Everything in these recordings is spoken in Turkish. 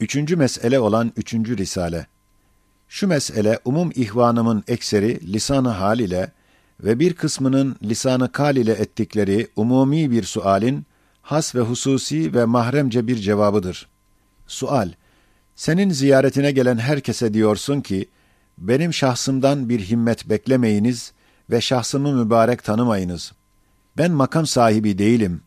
Üçüncü mesele olan üçüncü risale. Şu mesele umum ihvanımın ekseri lisanı hal ile ve bir kısmının lisanı kal ile ettikleri umumi bir sualin has ve hususi ve mahremce bir cevabıdır. Sual: Senin ziyaretine gelen herkese diyorsun ki benim şahsımdan bir himmet beklemeyiniz ve şahsımı mübarek tanımayınız. Ben makam sahibi değilim.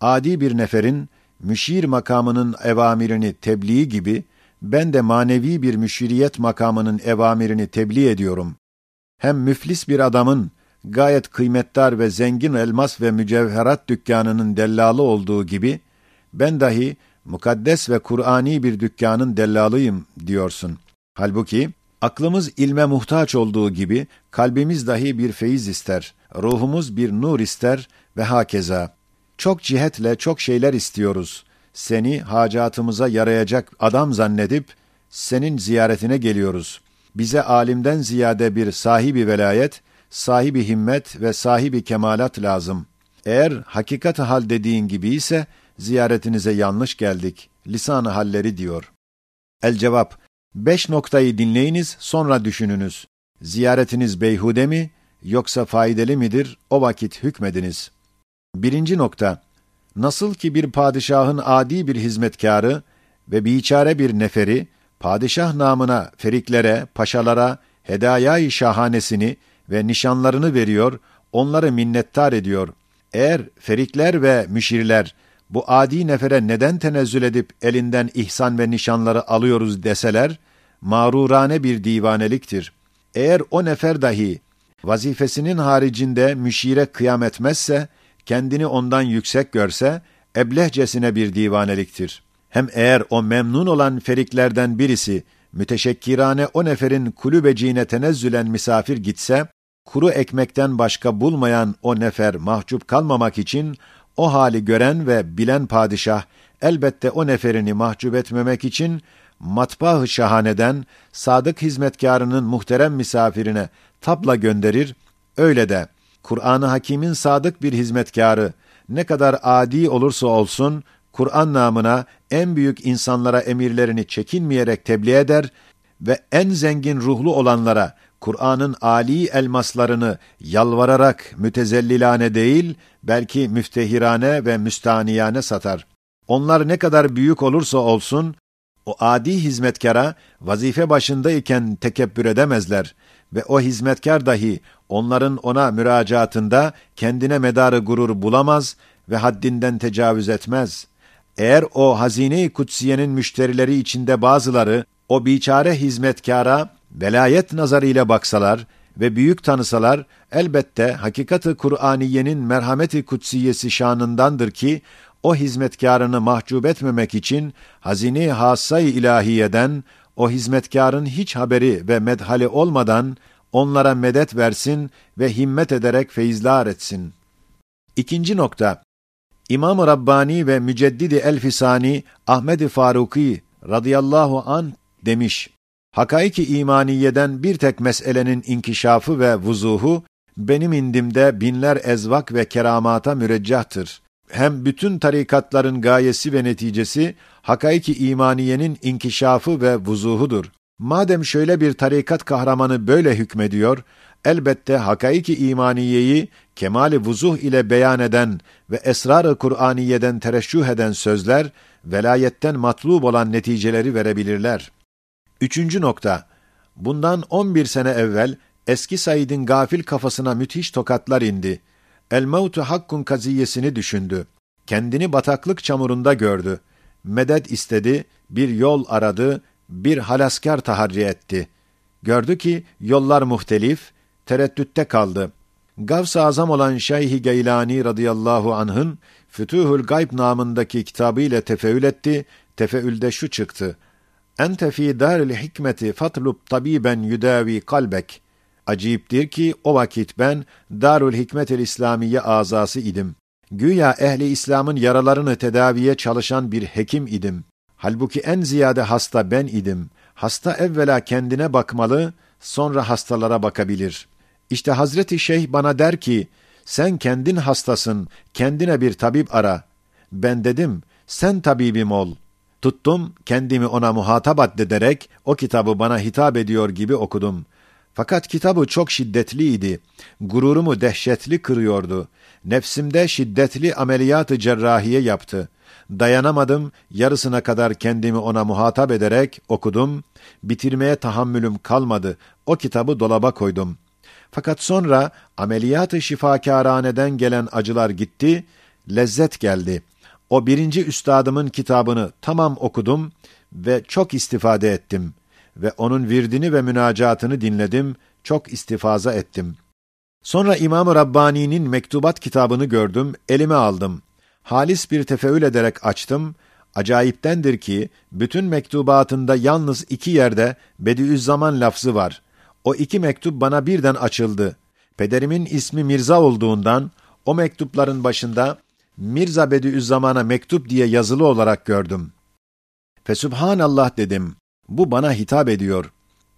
Adi bir neferin müşir makamının evamirini tebliği gibi ben de manevi bir müşiriyet makamının evamirini tebliğ ediyorum. Hem müflis bir adamın gayet kıymetdar ve zengin elmas ve mücevherat dükkanının dellalı olduğu gibi ben dahi mukaddes ve Kur'ani bir dükkanın dellalıyım diyorsun. Halbuki aklımız ilme muhtaç olduğu gibi kalbimiz dahi bir feyiz ister, ruhumuz bir nur ister ve hakeza. Çok cihetle çok şeyler istiyoruz. Seni hacatımıza yarayacak adam zannedip senin ziyaretine geliyoruz. Bize alimden ziyade bir sahibi velayet, sahibi himmet ve sahibi kemalat lazım. Eğer hakikat hal dediğin gibi ise ziyaretinize yanlış geldik. Lisan-ı halleri diyor. El cevap Beş noktayı dinleyiniz, sonra düşününüz. Ziyaretiniz beyhude mi, yoksa faydalı midir, o vakit hükmediniz. Birinci nokta, nasıl ki bir padişahın adi bir hizmetkarı ve biçare bir neferi, padişah namına feriklere, paşalara, hedayayı şahanesini ve nişanlarını veriyor, onları minnettar ediyor. Eğer ferikler ve müşirler, bu adi nefere neden tenezzül edip elinden ihsan ve nişanları alıyoruz deseler, mağrurane bir divaneliktir. Eğer o nefer dahi vazifesinin haricinde müşire kıyam etmezse, kendini ondan yüksek görse, eblehcesine bir divaneliktir. Hem eğer o memnun olan feriklerden birisi, müteşekkirane o neferin kulübeciğine tenezzülen misafir gitse, kuru ekmekten başka bulmayan o nefer mahcup kalmamak için, o hali gören ve bilen padişah, elbette o neferini mahcup etmemek için, matbah-ı şahaneden, sadık hizmetkarının muhterem misafirine tapla gönderir, öyle de, Kur'an-ı Hakîm'in sadık bir hizmetkarı, ne kadar adi olursa olsun, Kur'an namına en büyük insanlara emirlerini çekinmeyerek tebliğ eder ve en zengin ruhlu olanlara Kur'an'ın âli elmaslarını yalvararak mütezellilane değil, belki müftehirane ve müstaniyane satar. Onlar ne kadar büyük olursa olsun, o adi hizmetkara vazife başındayken tekebbür edemezler ve o hizmetkar dahi onların ona müracaatında kendine medarı gurur bulamaz ve haddinden tecavüz etmez. Eğer o hazine-i kutsiyenin müşterileri içinde bazıları o biçare hizmetkara velayet nazarıyla baksalar ve büyük tanısalar elbette hakikati Kur'aniyenin merhameti kutsiyesi şanındandır ki o hizmetkarını mahcup etmemek için hazine-i hassay ilahiyeden o hizmetkarın hiç haberi ve medhali olmadan onlara medet versin ve himmet ederek feyizlar etsin. İkinci nokta İmam-ı Rabbani ve Müceddidi Elfisani Ahmed-i Faruki radıyallahu an demiş. Hakaiki imaniyeden bir tek meselenin inkişafı ve vuzuhu benim indimde binler ezvak ve keramata müreccahtır. Hem bütün tarikatların gayesi ve neticesi hakaiki imaniyenin inkişafı ve vuzuhudur. Madem şöyle bir tarikat kahramanı böyle hükmediyor, elbette hakaiki imaniyeyi kemali vuzuh ile beyan eden ve esrar-ı Kur'aniyeden tereşşüh eden sözler, velayetten matlub olan neticeleri verebilirler. Üçüncü nokta, bundan on bir sene evvel eski Said'in gafil kafasına müthiş tokatlar indi. El mevtu hakkun kaziyesini düşündü. Kendini bataklık çamurunda gördü. Medet istedi, bir yol aradı, bir halaskar taharri etti. Gördü ki yollar muhtelif, tereddütte kaldı. Gavs-ı Azam olan Şeyh-i Geylani radıyallahu anh'ın Fütuhul Gayb namındaki kitabı ile tefeül etti. Tefeülde şu çıktı. Ente fî dâril hikmeti fatlub tabiben yudavi kalbek. Aciptir ki o vakit ben Darül Hikmetel İslamiye azası idim. Güya ehli İslam'ın yaralarını tedaviye çalışan bir hekim idim. Halbuki en ziyade hasta ben idim. Hasta evvela kendine bakmalı, sonra hastalara bakabilir. İşte Hazreti Şeyh bana der ki, sen kendin hastasın, kendine bir tabip ara. Ben dedim, sen tabibim ol. Tuttum, kendimi ona muhatap addederek o kitabı bana hitap ediyor gibi okudum. Fakat kitabı çok şiddetliydi. Gururumu dehşetli kırıyordu. Nefsimde şiddetli ameliyatı cerrahiye yaptı. Dayanamadım, yarısına kadar kendimi ona muhatap ederek okudum. Bitirmeye tahammülüm kalmadı. O kitabı dolaba koydum. Fakat sonra ameliyatı şifakâraneden gelen acılar gitti, lezzet geldi. O birinci üstadımın kitabını tamam okudum ve çok istifade ettim ve onun virdini ve münacatını dinledim, çok istifaza ettim. Sonra İmam-ı Rabbani'nin mektubat kitabını gördüm, elime aldım. Halis bir tefeül ederek açtım. Acayiptendir ki, bütün mektubatında yalnız iki yerde Bediüzzaman lafzı var. O iki mektup bana birden açıldı. Pederimin ismi Mirza olduğundan, o mektupların başında Mirza Bediüzzaman'a mektup diye yazılı olarak gördüm. Fesubhanallah dedim. Bu bana hitap ediyor.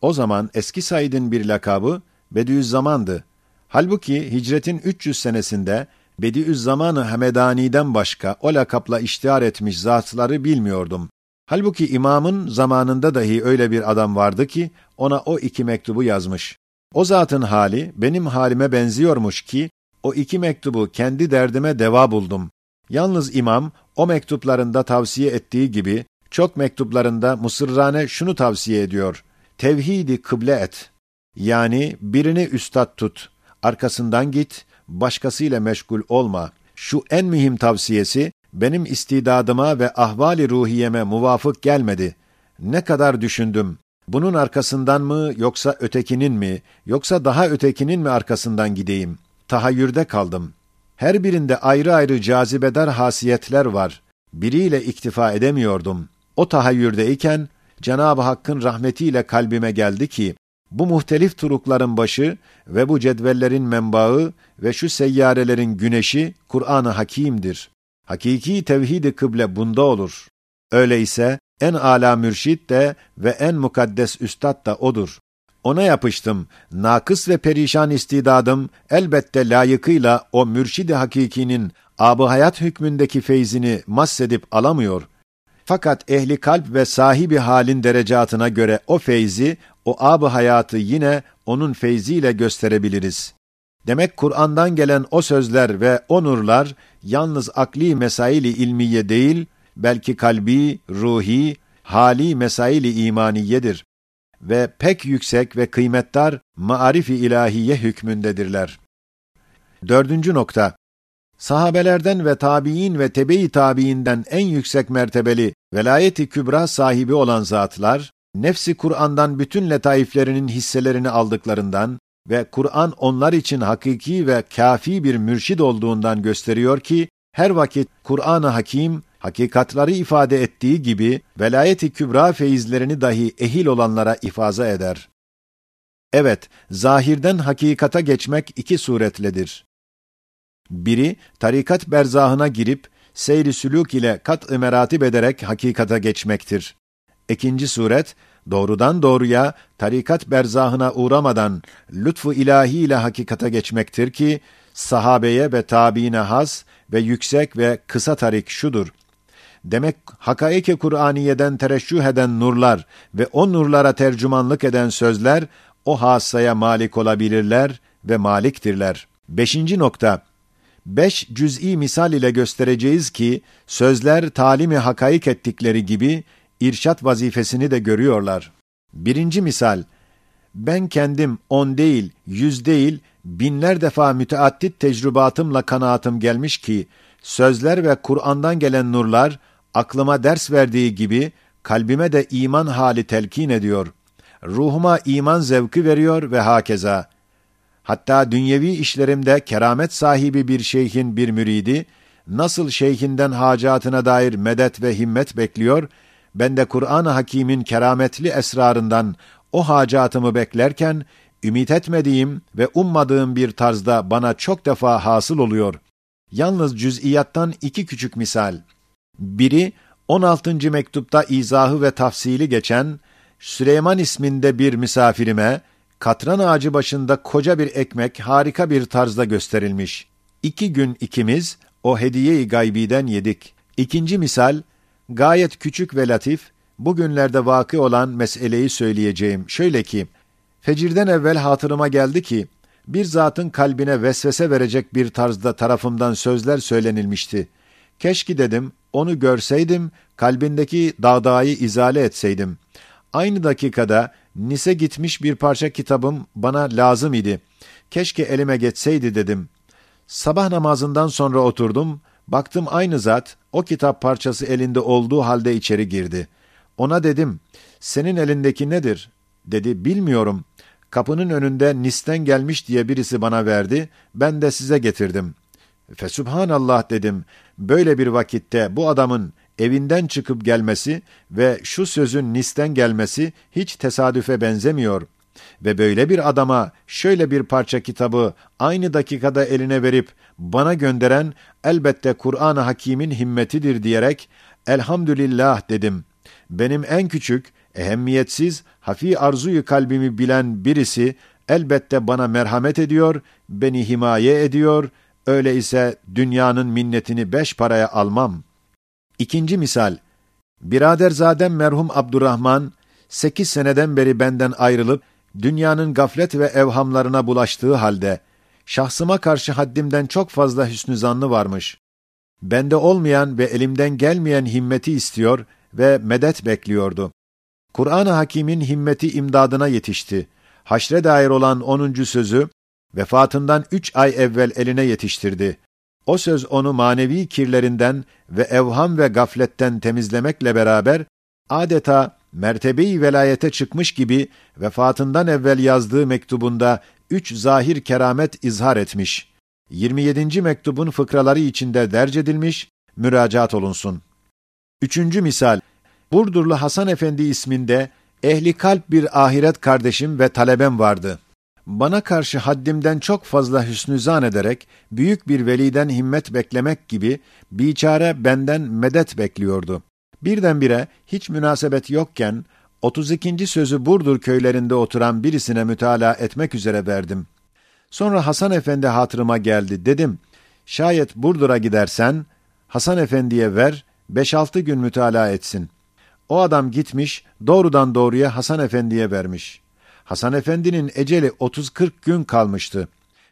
O zaman eski Said'in bir lakabı Bediüzzaman'dı. Halbuki hicretin 300 senesinde Bediüzzaman-ı Hamedani'den başka o lakapla iştihar etmiş zatları bilmiyordum. Halbuki imamın zamanında dahi öyle bir adam vardı ki ona o iki mektubu yazmış. O zatın hali benim halime benziyormuş ki o iki mektubu kendi derdime deva buldum. Yalnız imam o mektuplarında tavsiye ettiği gibi çok mektuplarında musırrane şunu tavsiye ediyor. Tevhidi kıble et. Yani birini üstad tut, arkasından git, başkasıyla meşgul olma. Şu en mühim tavsiyesi benim istidadıma ve ahvali ruhiyeme muvafık gelmedi. Ne kadar düşündüm. Bunun arkasından mı yoksa ötekinin mi yoksa daha ötekinin mi arkasından gideyim? Tahayyürde kaldım. Her birinde ayrı ayrı cazibedar hasiyetler var. Biriyle iktifa edemiyordum. O tahayyürdeyken Cenab-ı Hakk'ın rahmetiyle kalbime geldi ki bu muhtelif turukların başı ve bu cedvellerin menbaı ve şu seyyarelerin güneşi Kur'an-ı Hakîm'dir. Hakiki tevhid-i kıble bunda olur. Öyleyse en âlâ mürşid de ve en mukaddes üstad da odur. Ona yapıştım. Nakıs ve perişan istidadım elbette layıkıyla o mürşid-i hakikinin ab hayat hükmündeki feyzini massedip alamıyor. Fakat ehli kalp ve sahibi halin derecatına göre o feyzi, o ab hayatı yine onun feyziyle gösterebiliriz. Demek Kur'an'dan gelen o sözler ve o nurlar yalnız akli mesaili ilmiye değil, belki kalbi, ruhi, hali mesaili imaniyedir ve pek yüksek ve kıymetdar maarifi ilahiye hükmündedirler. Dördüncü nokta. Sahabelerden ve tabiin ve tebe-i tabiinden en yüksek mertebeli velayeti kübra sahibi olan zatlar, nefsi Kur'an'dan bütün letaiflerinin hisselerini aldıklarından ve Kur'an onlar için hakiki ve kafi bir mürşid olduğundan gösteriyor ki, her vakit Kur'an-ı Hakim, hakikatları ifade ettiği gibi, velayeti kübra feyizlerini dahi ehil olanlara ifaza eder. Evet, zahirden hakikata geçmek iki suretledir. Biri, tarikat berzahına girip, seyri sülûk ile kat-ı meratip ederek hakikata geçmektir. İkinci suret, doğrudan doğruya tarikat berzahına uğramadan lütfu ilahi ile hakikata geçmektir ki sahabeye ve tabiine has ve yüksek ve kısa tarik şudur. Demek hakaiki Kur'aniyeden tereşüh eden nurlar ve o nurlara tercümanlık eden sözler o hasaya malik olabilirler ve maliktirler. Beşinci nokta. Beş cüz'i misal ile göstereceğiz ki sözler talimi hakaik ettikleri gibi irşat vazifesini de görüyorlar. Birinci misal, ben kendim on değil, yüz değil, binler defa müteaddit tecrübatımla kanaatım gelmiş ki, sözler ve Kur'an'dan gelen nurlar, aklıma ders verdiği gibi, kalbime de iman hali telkin ediyor. Ruhuma iman zevki veriyor ve hakeza. Hatta dünyevi işlerimde keramet sahibi bir şeyhin bir müridi, nasıl şeyhinden hacatına dair medet ve himmet bekliyor, ben de Kur'an-ı Hakîm'in kerametli esrarından o hacatımı beklerken, ümit etmediğim ve ummadığım bir tarzda bana çok defa hasıl oluyor. Yalnız cüz'iyattan iki küçük misal. Biri, 16. mektupta izahı ve tafsili geçen, Süleyman isminde bir misafirime, katran ağacı başında koca bir ekmek harika bir tarzda gösterilmiş. İki gün ikimiz o hediye-i gaybiden yedik. İkinci misal, Gayet küçük ve latif, bugünlerde vakı olan meseleyi söyleyeceğim. Şöyle ki, fecirden evvel hatırıma geldi ki, bir zatın kalbine vesvese verecek bir tarzda tarafımdan sözler söylenilmişti. Keşke dedim, onu görseydim, kalbindeki dağdağıyı izale etseydim. Aynı dakikada Nis'e gitmiş bir parça kitabım bana lazım idi. Keşke elime geçseydi dedim. Sabah namazından sonra oturdum, baktım aynı zat, o kitap parçası elinde olduğu halde içeri girdi. Ona dedim, senin elindeki nedir? Dedi, bilmiyorum. Kapının önünde Nis'ten gelmiş diye birisi bana verdi, ben de size getirdim. Fesubhanallah dedim, böyle bir vakitte bu adamın evinden çıkıp gelmesi ve şu sözün Nis'ten gelmesi hiç tesadüfe benzemiyor. Ve böyle bir adama şöyle bir parça kitabı aynı dakikada eline verip bana gönderen elbette Kur'an-ı Hakîm'in himmetidir diyerek elhamdülillah dedim. Benim en küçük, ehemmiyetsiz, hafi arzuyu kalbimi bilen birisi elbette bana merhamet ediyor, beni himaye ediyor, öyle ise dünyanın minnetini beş paraya almam. İkinci misal, biraderzadem merhum Abdurrahman, sekiz seneden beri benden ayrılıp, dünyanın gaflet ve evhamlarına bulaştığı halde, şahsıma karşı haddimden çok fazla hüsnü zannı varmış. Bende olmayan ve elimden gelmeyen himmeti istiyor ve medet bekliyordu. Kur'an-ı Hakîm'in himmeti imdadına yetişti. Haşre dair olan onuncu sözü, vefatından üç ay evvel eline yetiştirdi. O söz onu manevi kirlerinden ve evham ve gafletten temizlemekle beraber, adeta mertebeyi velayete çıkmış gibi vefatından evvel yazdığı mektubunda üç zahir keramet izhar etmiş. 27. mektubun fıkraları içinde derc edilmiş, müracaat olunsun. Üçüncü misal, Burdurlu Hasan Efendi isminde ehli kalp bir ahiret kardeşim ve talebem vardı. Bana karşı haddimden çok fazla hüsnü zan ederek, büyük bir veliden himmet beklemek gibi, biçare benden medet bekliyordu. Birdenbire, hiç münasebet yokken, 32. sözü Burdur köylerinde oturan birisine mütalaa etmek üzere verdim. Sonra Hasan Efendi hatırıma geldi. Dedim, şayet Burdur'a gidersen, Hasan Efendi'ye ver, beş altı gün mütalaa etsin. O adam gitmiş, doğrudan doğruya Hasan Efendi'ye vermiş. Hasan Efendi'nin eceli 30-40 gün kalmıştı.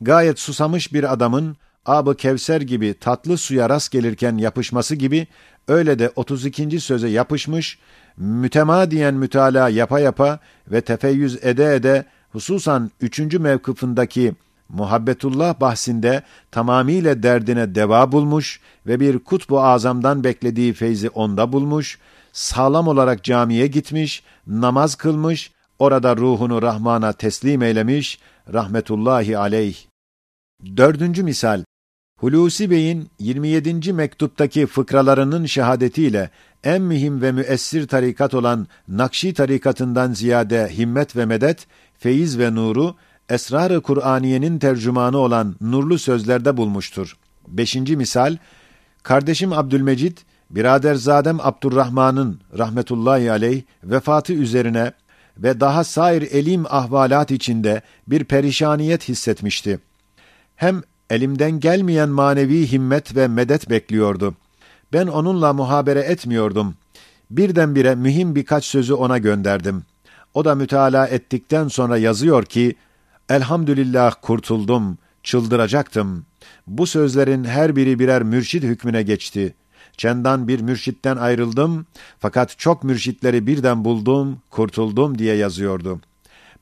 Gayet susamış bir adamın, abı Kevser gibi tatlı suya rast gelirken yapışması gibi, öyle de 32. söze yapışmış, mütemadiyen mütalaa yapa yapa ve tefeyyüz ede ede, hususan üçüncü mevkıfındaki muhabbetullah bahsinde tamamiyle derdine deva bulmuş ve bir kutbu azamdan beklediği feyzi onda bulmuş, sağlam olarak camiye gitmiş, namaz kılmış, orada ruhunu Rahman'a teslim eylemiş, rahmetullahi aleyh. Dördüncü misal, Hulusi Bey'in 27. mektuptaki fıkralarının şehadetiyle en mühim ve müessir tarikat olan Nakşi tarikatından ziyade himmet ve medet, feyiz ve nuru, Esrar-ı Kur'aniyenin tercümanı olan nurlu sözlerde bulmuştur. Beşinci misal, kardeşim Abdülmecid, biraderzadem Abdurrahman'ın rahmetullahi aleyh vefatı üzerine ve daha sair elim ahvalat içinde bir perişaniyet hissetmişti. Hem elimden gelmeyen manevi himmet ve medet bekliyordu. Ben onunla muhabere etmiyordum. Birdenbire mühim birkaç sözü ona gönderdim. O da mütalaa ettikten sonra yazıyor ki, Elhamdülillah kurtuldum, çıldıracaktım. Bu sözlerin her biri birer mürşid hükmüne geçti. Çendan bir mürşitten ayrıldım, fakat çok mürşitleri birden buldum, kurtuldum diye yazıyordu.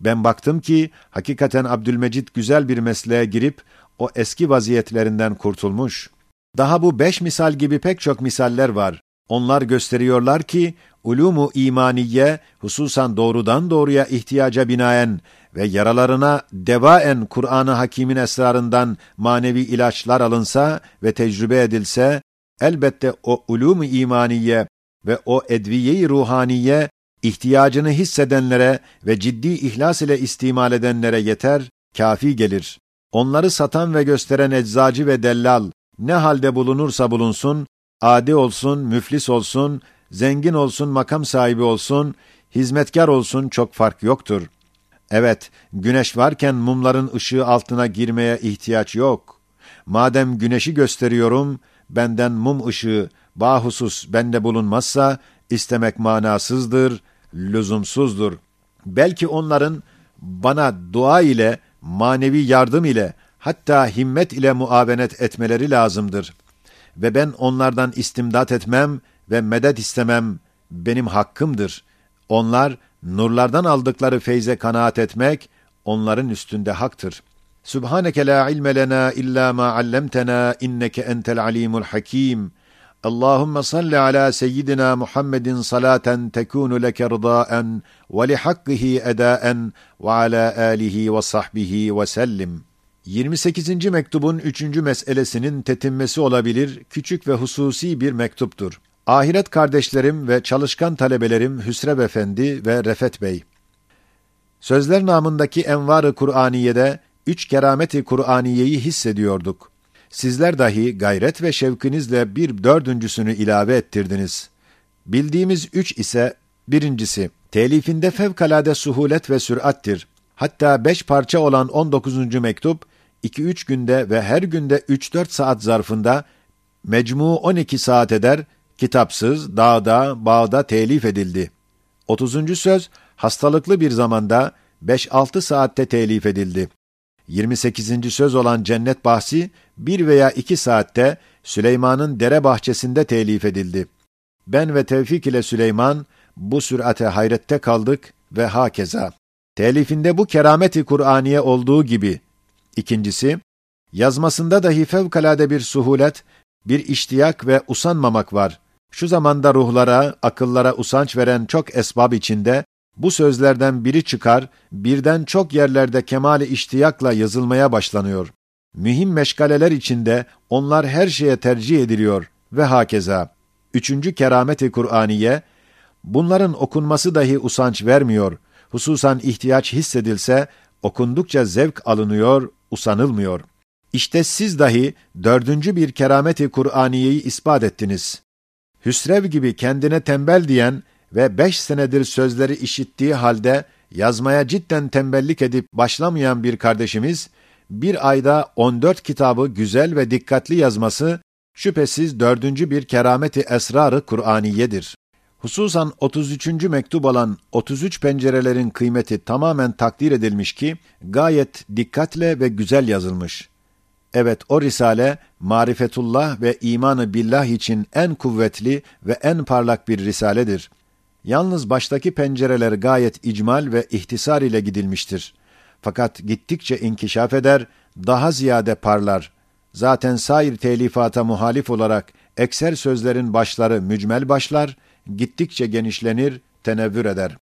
Ben baktım ki, hakikaten Abdülmecid güzel bir mesleğe girip, o eski vaziyetlerinden kurtulmuş. Daha bu beş misal gibi pek çok misaller var. Onlar gösteriyorlar ki, ulumu imaniye, hususan doğrudan doğruya ihtiyaca binaen ve yaralarına devaen Kur'an-ı Hakîm'in esrarından manevi ilaçlar alınsa ve tecrübe edilse, elbette o ulûm-u imaniye ve o edviye-i ruhaniye, ihtiyacını hissedenlere ve ciddi ihlas ile istimal edenlere yeter, kafi gelir. Onları satan ve gösteren eczacı ve dellal, ne halde bulunursa bulunsun, adi olsun, müflis olsun, zengin olsun, makam sahibi olsun, hizmetkar olsun çok fark yoktur. Evet, güneş varken mumların ışığı altına girmeye ihtiyaç yok. Madem güneşi gösteriyorum, benden mum ışığı, bahusus bende bulunmazsa, istemek manasızdır, lüzumsuzdur. Belki onların bana dua ile, manevi yardım ile, hatta himmet ile muavenet etmeleri lazımdır. Ve ben onlardan istimdat etmem ve medet istemem benim hakkımdır. Onlar, nurlardan aldıkları feyze kanaat etmek, onların üstünde haktır. Subhaneke la ilme lena illa ma allamtena inneke entel alimul hakim. Allahumme salli ala seyyidina Muhammedin salaten tekunu leke rıdaen ve li hakkihi edaen ve ala alihi ve sahbihi ve sellim. 28. mektubun 3. meselesinin tetinmesi olabilir, küçük ve hususi bir mektuptur. Ahiret kardeşlerim ve çalışkan talebelerim Hüsrev Efendi ve Refet Bey. Sözler namındaki Envar-ı Kur'aniye'de üç kerameti Kur'aniyeyi hissediyorduk. Sizler dahi gayret ve şevkinizle bir dördüncüsünü ilave ettirdiniz. Bildiğimiz üç ise, birincisi, telifinde fevkalade suhulet ve sürattir. Hatta beş parça olan 19. mektup, 2-3 günde ve her günde 3-4 saat zarfında mecmu 12 saat eder, kitapsız, dağda, bağda telif edildi. 30. söz, hastalıklı bir zamanda 5-6 saatte telif edildi. 28. söz olan cennet bahsi, bir veya iki saatte Süleyman'ın dere bahçesinde telif edildi. Ben ve Tevfik ile Süleyman, bu sürate hayrette kaldık ve hakeza. Telifinde bu kerameti Kur'aniye olduğu gibi, İkincisi, yazmasında dahi fevkalade bir suhulet, bir iştiyak ve usanmamak var. Şu zamanda ruhlara, akıllara usanç veren çok esbab içinde, bu sözlerden biri çıkar, birden çok yerlerde kemali iştiyakla yazılmaya başlanıyor. Mühim meşgaleler içinde onlar her şeye tercih ediliyor ve hakeza. Üçüncü kerameti Kur'aniye, bunların okunması dahi usanç vermiyor, hususan ihtiyaç hissedilse, okundukça zevk alınıyor, usanılmıyor. İşte siz dahi dördüncü bir kerameti Kur'aniyeyi ispat ettiniz. Hüsrev gibi kendine tembel diyen ve beş senedir sözleri işittiği halde yazmaya cidden tembellik edip başlamayan bir kardeşimiz, bir ayda on dört kitabı güzel ve dikkatli yazması, şüphesiz dördüncü bir kerameti esrarı Kur'aniyedir. Hususan 33. mektup olan 33 pencerelerin kıymeti tamamen takdir edilmiş ki, gayet dikkatle ve güzel yazılmış. Evet, o risale, marifetullah ve imanı billah için en kuvvetli ve en parlak bir risaledir. Yalnız baştaki pencereler gayet icmal ve ihtisar ile gidilmiştir. Fakat gittikçe inkişaf eder, daha ziyade parlar. Zaten sair telifata muhalif olarak ekser sözlerin başları mücmel başlar, gittikçe genişlenir, tenevvür eder.